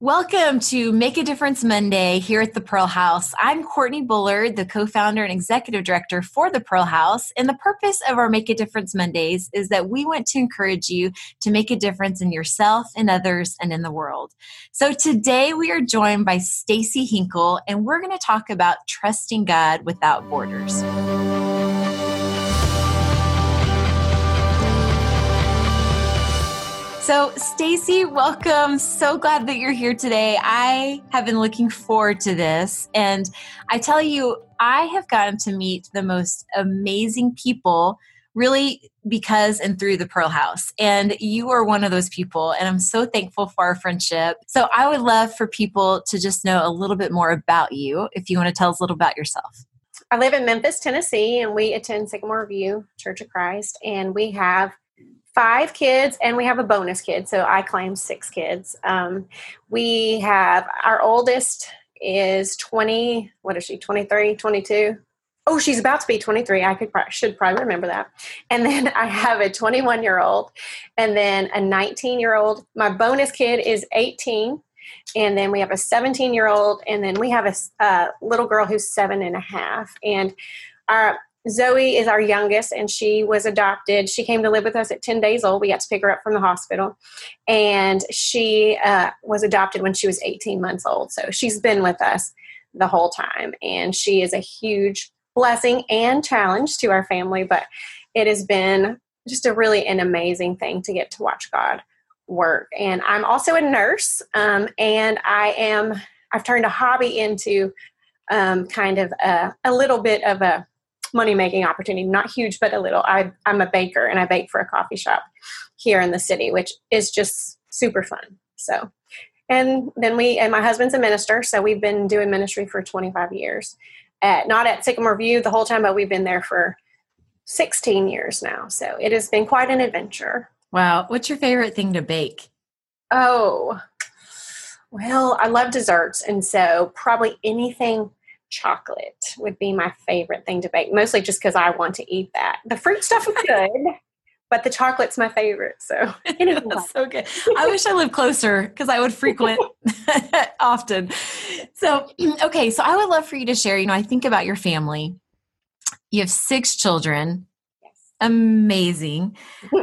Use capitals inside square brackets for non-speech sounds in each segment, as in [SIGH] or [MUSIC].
Welcome to Make a Difference Monday here at the Pearl House. I'm Courtney Bullard, the co founder and executive director for the Pearl House. And the purpose of our Make a Difference Mondays is that we want to encourage you to make a difference in yourself, in others, and in the world. So today we are joined by Stacy Hinkle, and we're going to talk about trusting God without borders. So, Stacy, welcome. So glad that you're here today. I have been looking forward to this. And I tell you, I have gotten to meet the most amazing people really because and through the Pearl House. And you are one of those people. And I'm so thankful for our friendship. So, I would love for people to just know a little bit more about you if you want to tell us a little about yourself. I live in Memphis, Tennessee, and we attend Sycamore View Church of Christ. And we have five kids and we have a bonus kid so i claim six kids. Um, we have our oldest is 20 what is she 23 22 oh she's about to be 23 i could should probably remember that. And then [LAUGHS] i have a 21 year old and then a 19 year old my bonus kid is 18 and then we have a 17 year old and then we have a, a little girl who's seven and a half. And our Zoe is our youngest, and she was adopted. She came to live with us at 10 days old. We got to pick her up from the hospital. And she uh, was adopted when she was 18 months old. So she's been with us the whole time. And she is a huge blessing and challenge to our family. But it has been just a really an amazing thing to get to watch God work. And I'm also a nurse, um, and I am, I've turned a hobby into um, kind of a, a little bit of a money making opportunity not huge but a little. I, i'm a baker and i bake for a coffee shop here in the city which is just super fun so. And then we and my husband's a minister so we've been doing ministry for 25 years. At not at sycamore view the whole time but we've been there for 16 years now so it has been quite an adventure. Wow. What's your favorite thing to bake? Oh. Well i love desserts and so probably anything chocolate would be my favorite thing to bake, mostly just because I want to eat that. The fruit stuff is good, but the chocolate's my favorite. So [LAUGHS] That's so good. I wish I lived closer because I would frequent [LAUGHS] [LAUGHS] often. So, [CLEARS THROAT] okay, so I would love for you to share. You know, I think about your family. You have six children. Yes. Amazing.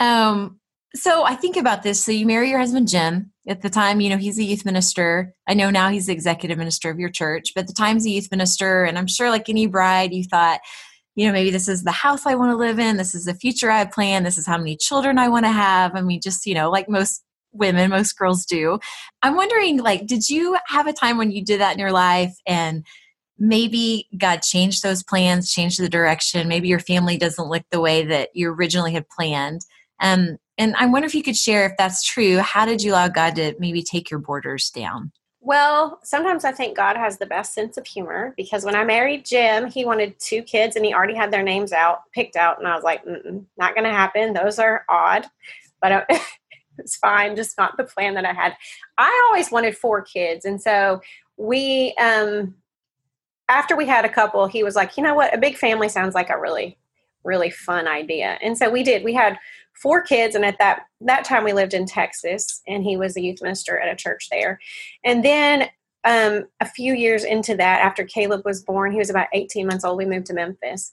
um, so I think about this. So you marry your husband Jim. At the time, you know, he's a youth minister. I know now he's the executive minister of your church, but at the time he's a youth minister. And I'm sure, like any bride, you thought, you know, maybe this is the house I want to live in. This is the future I plan. This is how many children I want to have. I mean, just, you know, like most women, most girls do. I'm wondering, like, did you have a time when you did that in your life and maybe God changed those plans, changed the direction? Maybe your family doesn't look the way that you originally had planned. Um, and I wonder if you could share if that's true. How did you allow God to maybe take your borders down? Well, sometimes I think God has the best sense of humor because when I married Jim, he wanted two kids and he already had their names out, picked out, and I was like, not going to happen. Those are odd, but [LAUGHS] it's fine, just not the plan that I had. I always wanted four kids, and so we, um, after we had a couple, he was like, you know what, a big family sounds like a really, really fun idea, and so we did. We had four kids and at that that time we lived in texas and he was a youth minister at a church there. And then um, a few years into that after caleb was born he was about 18 months old we moved to memphis.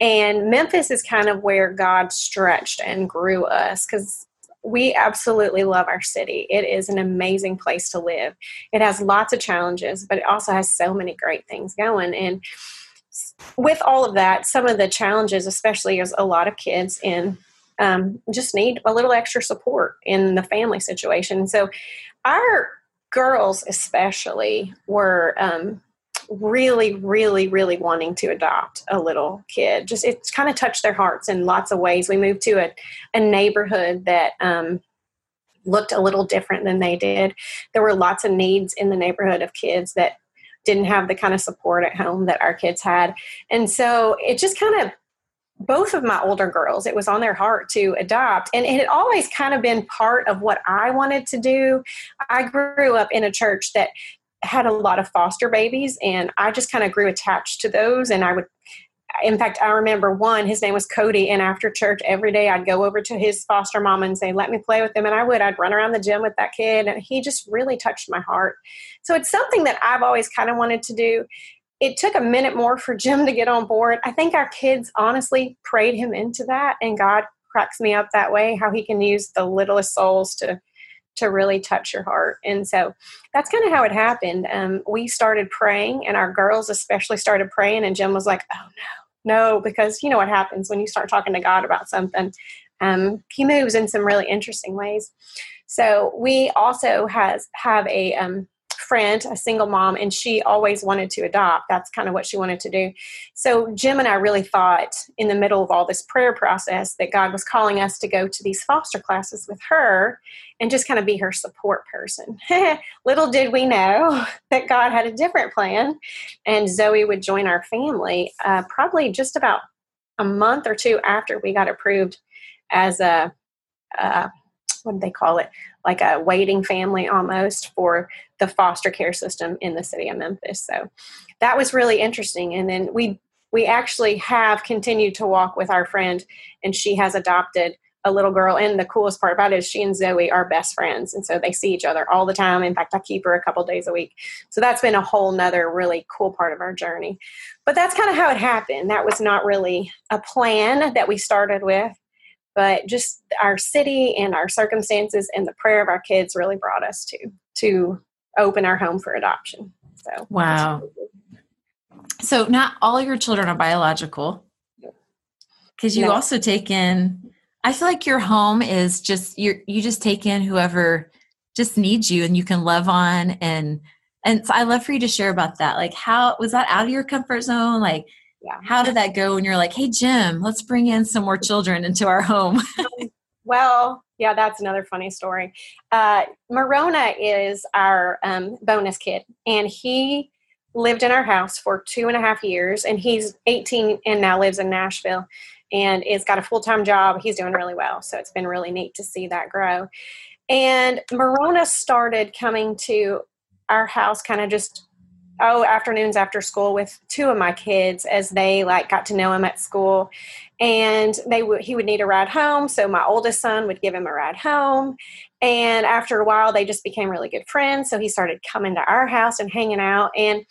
And memphis is kind of where god stretched and grew us because we absolutely love our city. It is an amazing place to live. It has lots of challenges but it also has so many great things going. And with all of that some of the challenges especially as a lot of kids in um, just need a little extra support in the family situation. So, our girls, especially, were um, really, really, really wanting to adopt a little kid. Just it's kind of touched their hearts in lots of ways. We moved to a, a neighborhood that um, looked a little different than they did. There were lots of needs in the neighborhood of kids that didn't have the kind of support at home that our kids had. And so it just kind of both of my older girls, it was on their heart to adopt. And it had always kind of been part of what I wanted to do. I grew up in a church that had a lot of foster babies, and I just kind of grew attached to those. And I would, in fact, I remember one, his name was Cody, and after church every day I'd go over to his foster mom and say, Let me play with him. And I would. I'd run around the gym with that kid, and he just really touched my heart. So it's something that I've always kind of wanted to do. It took a minute more for Jim to get on board. I think our kids honestly prayed him into that, and God cracks me up that way how he can use the littlest souls to to really touch your heart. And so that's kind of how it happened. Um, we started praying, and our girls especially started praying. And Jim was like, "Oh no, no," because you know what happens when you start talking to God about something. Um, he moves in some really interesting ways. So we also has have a um, friend, a single mom, and she always wanted to adopt. That's kind of what she wanted to do. So Jim and I really thought in the middle of all this prayer process that God was calling us to go to these foster classes with her and just kind of be her support person. [LAUGHS] Little did we know [LAUGHS] that God had a different plan, and Zoe would join our family uh, probably just about a month or two after we got approved as a uh, what do they call it? Like a waiting family almost for the foster care system in the city of Memphis. So that was really interesting. And then we we actually have continued to walk with our friend, and she has adopted a little girl. And the coolest part about it is she and Zoe are best friends. And so they see each other all the time. In fact, I keep her a couple days a week. So that's been a whole nother really cool part of our journey. But that's kind of how it happened. That was not really a plan that we started with but just our city and our circumstances and the prayer of our kids really brought us to to open our home for adoption. So wow. so not all your children are biological. Because you no. also take in i feel like your home is just you you just take in whoever just needs you and you can love on and and so i love for you to share about that. Like how was that out of your comfort zone? Like yeah. How did that go when you're like, hey, Jim, let's bring in some more children into our home? [LAUGHS] well, yeah, that's another funny story. Uh, Morona is our um, bonus kid, and he lived in our house for two and a half years, and he's 18 and now lives in Nashville and is got a full time job. He's doing really well. So it's been really neat to see that grow. And Morona started coming to our house kind of just oh afternoons after school with two of my kids as they like got to know him at school. And they would he would need a ride home so my oldest son would give him a ride home. And after a while they just became really good friends so he started coming to our house and hanging out. And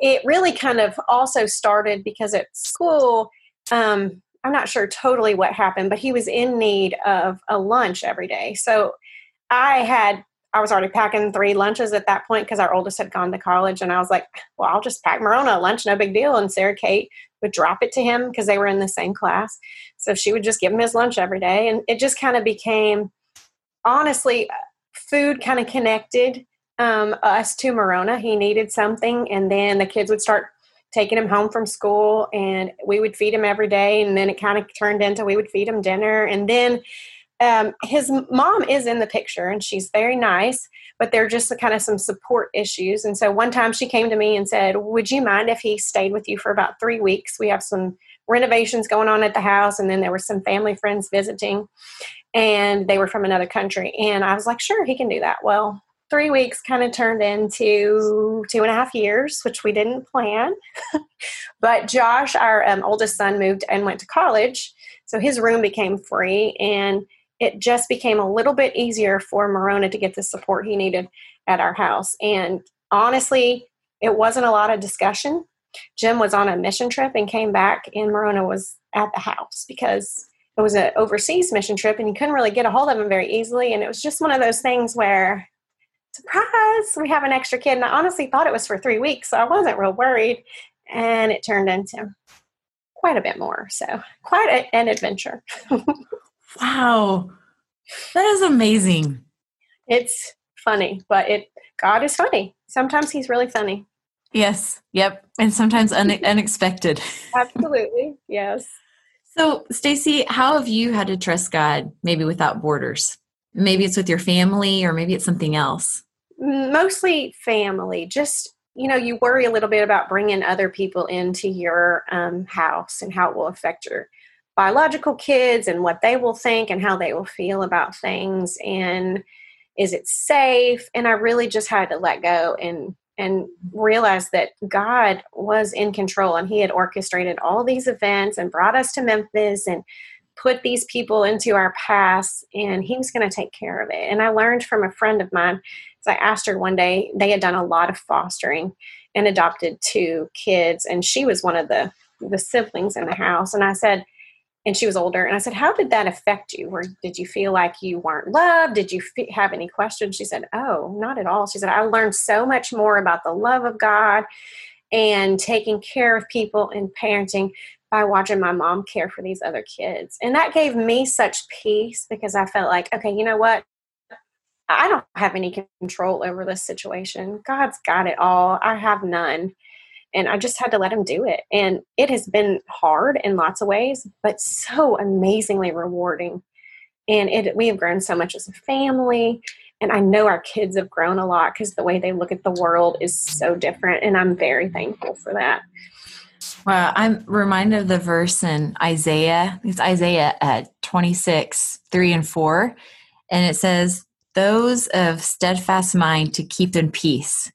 it really kind of also started because at school um, i'm not sure totally what happened but he was in need of a lunch every day. So i had I was already packing three lunches at that point because our oldest had gone to college. And I was like, well, I'll just pack Marona lunch, no big deal. And Sarah Kate would drop it to him because they were in the same class. So she would just give him his lunch every day. And it just kind of became, honestly, food kind of connected um, us to Marona. He needed something. And then the kids would start taking him home from school and we would feed him every day. And then it kind of turned into we would feed him dinner. And then um, his mom is in the picture and she's very nice, but there are just kind of some support issues. And so one time she came to me and said, Would you mind if he stayed with you for about three weeks? We have some renovations going on at the house, and then there were some family friends visiting, and they were from another country. And I was like, Sure, he can do that. Well, three weeks kind of turned into two and a half years, which we didn't plan. [LAUGHS] but Josh, our um, oldest son, moved and went to college. So his room became free. And it just became a little bit easier for Morona to get the support he needed at our house. And honestly, it wasn't a lot of discussion. Jim was on a mission trip and came back, and Morona was at the house because it was an overseas mission trip and you couldn't really get a hold of him very easily. And it was just one of those things where, surprise, we have an extra kid. And I honestly thought it was for three weeks, so I wasn't real worried. And it turned into quite a bit more. So, quite a, an adventure. [LAUGHS] Wow. That is amazing. It's funny, but it God is funny. Sometimes he's really funny. Yes. Yep. And sometimes un- [LAUGHS] unexpected. Absolutely. Yes. So, Stacy, how have you had to trust God maybe without borders? Maybe it's with your family or maybe it's something else. Mostly family. Just, you know, you worry a little bit about bringing other people into your um, house and how it will affect your biological kids and what they will think and how they will feel about things and is it safe and i really just had to let go and and realize that God was in control and He had orchestrated all these events and brought us to Memphis and put these people into our past and He was going to take care of it. And I learned from a friend of mine, so I asked her one day, they had done a lot of fostering and adopted two kids, and she was one of the the siblings in the house. And I said, and she was older. And I said, How did that affect you? Or did you feel like you weren't loved? Did you f- have any questions? She said, Oh, not at all. She said, I learned so much more about the love of God and taking care of people and parenting by watching my mom care for these other kids. And that gave me such peace because I felt like, okay, you know what? I don't have any control over this situation. God's got it all. I have none and I just had to let him do it. And it has been hard in lots of ways, but so amazingly rewarding. And it we have grown so much as a family. And I know our kids have grown a lot because the way they look at the world is so different. And I'm very thankful for that. Well, I'm reminded of the verse in Isaiah. It's Isaiah at 26, 3 and 4. And it says, Those of steadfast mind to keep in peace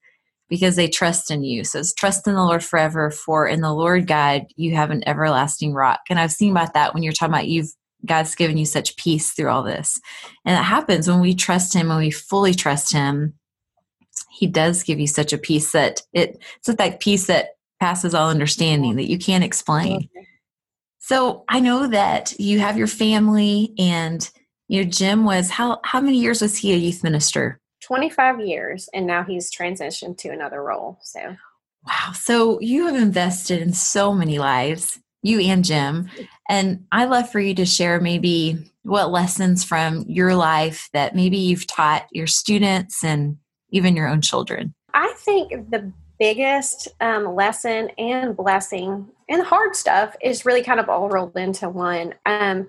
because they trust in you. So it's trust in the Lord forever, for in the Lord God you have an everlasting rock. And I've seen about that when you're talking about you've God's given you such peace through all this. And that happens when we trust him, when we fully trust him, he does give you such a peace that it it's that peace that passes all understanding that you can't explain. So I know that you have your family and you know Jim was how how many years was he a youth minister? 25 years and now he's transitioned to another role. So, wow. So, you have invested in so many lives, you and Jim. And I love for you to share maybe what lessons from your life that maybe you've taught your students and even your own children. I think the biggest um, lesson and blessing and hard stuff is really kind of all rolled into one. Um,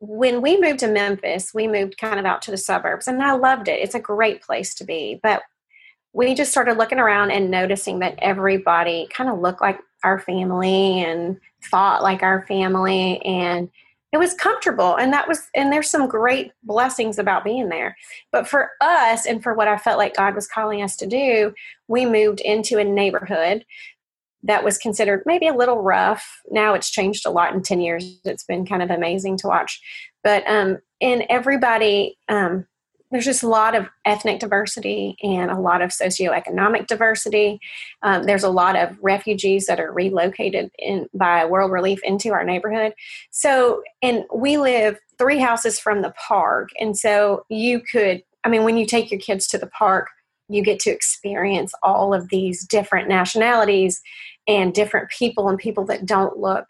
when we moved to Memphis, we moved kind of out to the suburbs and I loved it. It's a great place to be. But we just started looking around and noticing that everybody kind of looked like our family and thought like our family and it was comfortable and that was and there's some great blessings about being there but for us and for what i felt like god was calling us to do we moved into a neighborhood that was considered maybe a little rough. Now it's changed a lot in 10 years. It's been kind of amazing to watch. But um, in everybody, um, there's just a lot of ethnic diversity and a lot of socioeconomic diversity. Um, there's a lot of refugees that are relocated in, by World Relief into our neighborhood. So, and we live three houses from the park. And so you could, I mean, when you take your kids to the park, you get to experience all of these different nationalities and different people and people that don't look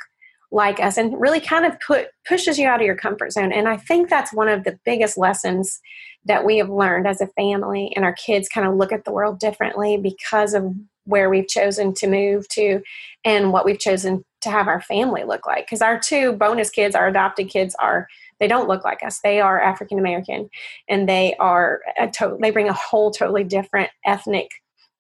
like us and really kind of put pushes you out of your comfort zone. And i think that's one of the biggest lessons that we have learned as a family and our kids kind of look at the world differently because of where we've chosen to move to and what we've chosen to have our family look like. Because our two bonus kids our adopted kids are they don't look like us. They are african american and they are a to- they bring a whole totally different ethnic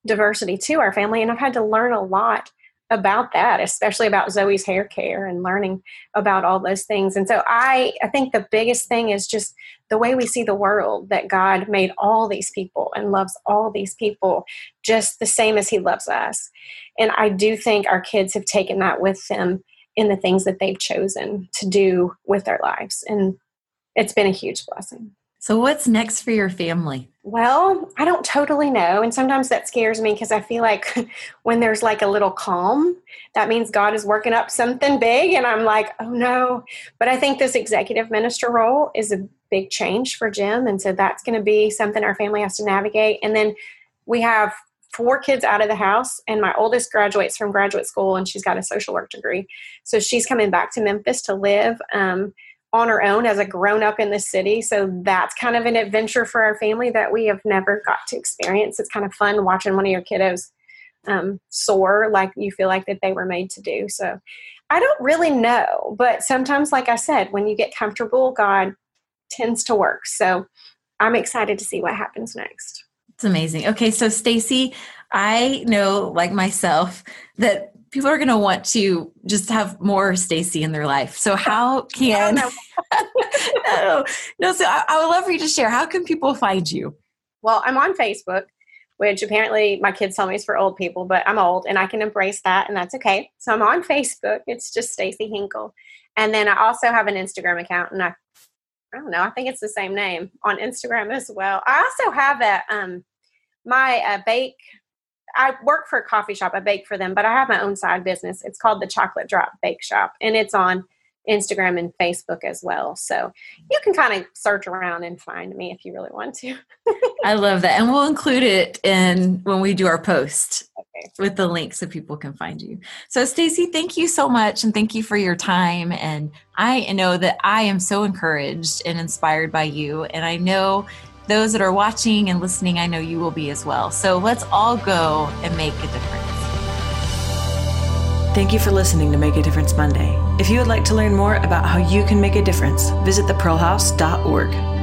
diversity to our family and i've had to learn a lot about that, especially about Zoe's hair care and learning about all those things. And so I, I think the biggest thing is just the way we see the world that God made all these people and loves all these people just the same as He loves us. And I do think our kids have taken that with them in the things that they've chosen to do with their lives. And it's been a huge blessing. So, what's next for your family? Well, I don't totally know. And sometimes that scares me because I feel like [LAUGHS] when there's like a little calm, that means God is working up something big. And I'm like, oh no. But I think this executive minister role is a big change for Jim. And so that's going to be something our family has to navigate. And then we have four kids out of the house and my oldest graduates from graduate school and she's got a social work degree so she's coming back to memphis to live um, on her own as a grown up in the city. So that's kind of an adventure for our family that we have never got to experience. It's kind of fun watching one of your kiddos um, soar like you feel like that they were made to do. So I don't really know, but sometimes, like I said, when you get comfortable, God tends to work. So I'm excited to see what happens next. It's amazing. Okay, so Stacy, I know, like myself, that people are going to want to just have more Stacy in their life. So how [LAUGHS] can [LAUGHS] no, no, so I, I, would love for you to share. How can people find you? Well, I'm on Facebook, which apparently my kids tell me is for old people, but I'm old and I can embrace that and that's okay. So I'm on Facebook. It's just Stacy Hinkle. And then I also have an Instagram account and I I don't know, I think it's the same name on Instagram as well. I also have a um my uh, bake I work for a coffee shop. I bake for them, but I have my own side business. It's called the Chocolate Drop Bake Shop, and it's on Instagram and Facebook as well. So you can kind of search around and find me if you really want to. [LAUGHS] I love that. And we'll include it in when we do our post okay. with the link so people can find you. So Stacy, thank you so much and thank you for your time and I know that I am so encouraged and inspired by you and I know those that are watching and listening, I know you will be as well. So let's all go and make a difference. Thank you for listening to Make a Difference Monday. If you would like to learn more about how you can make a difference, visit thepearlhouse.org.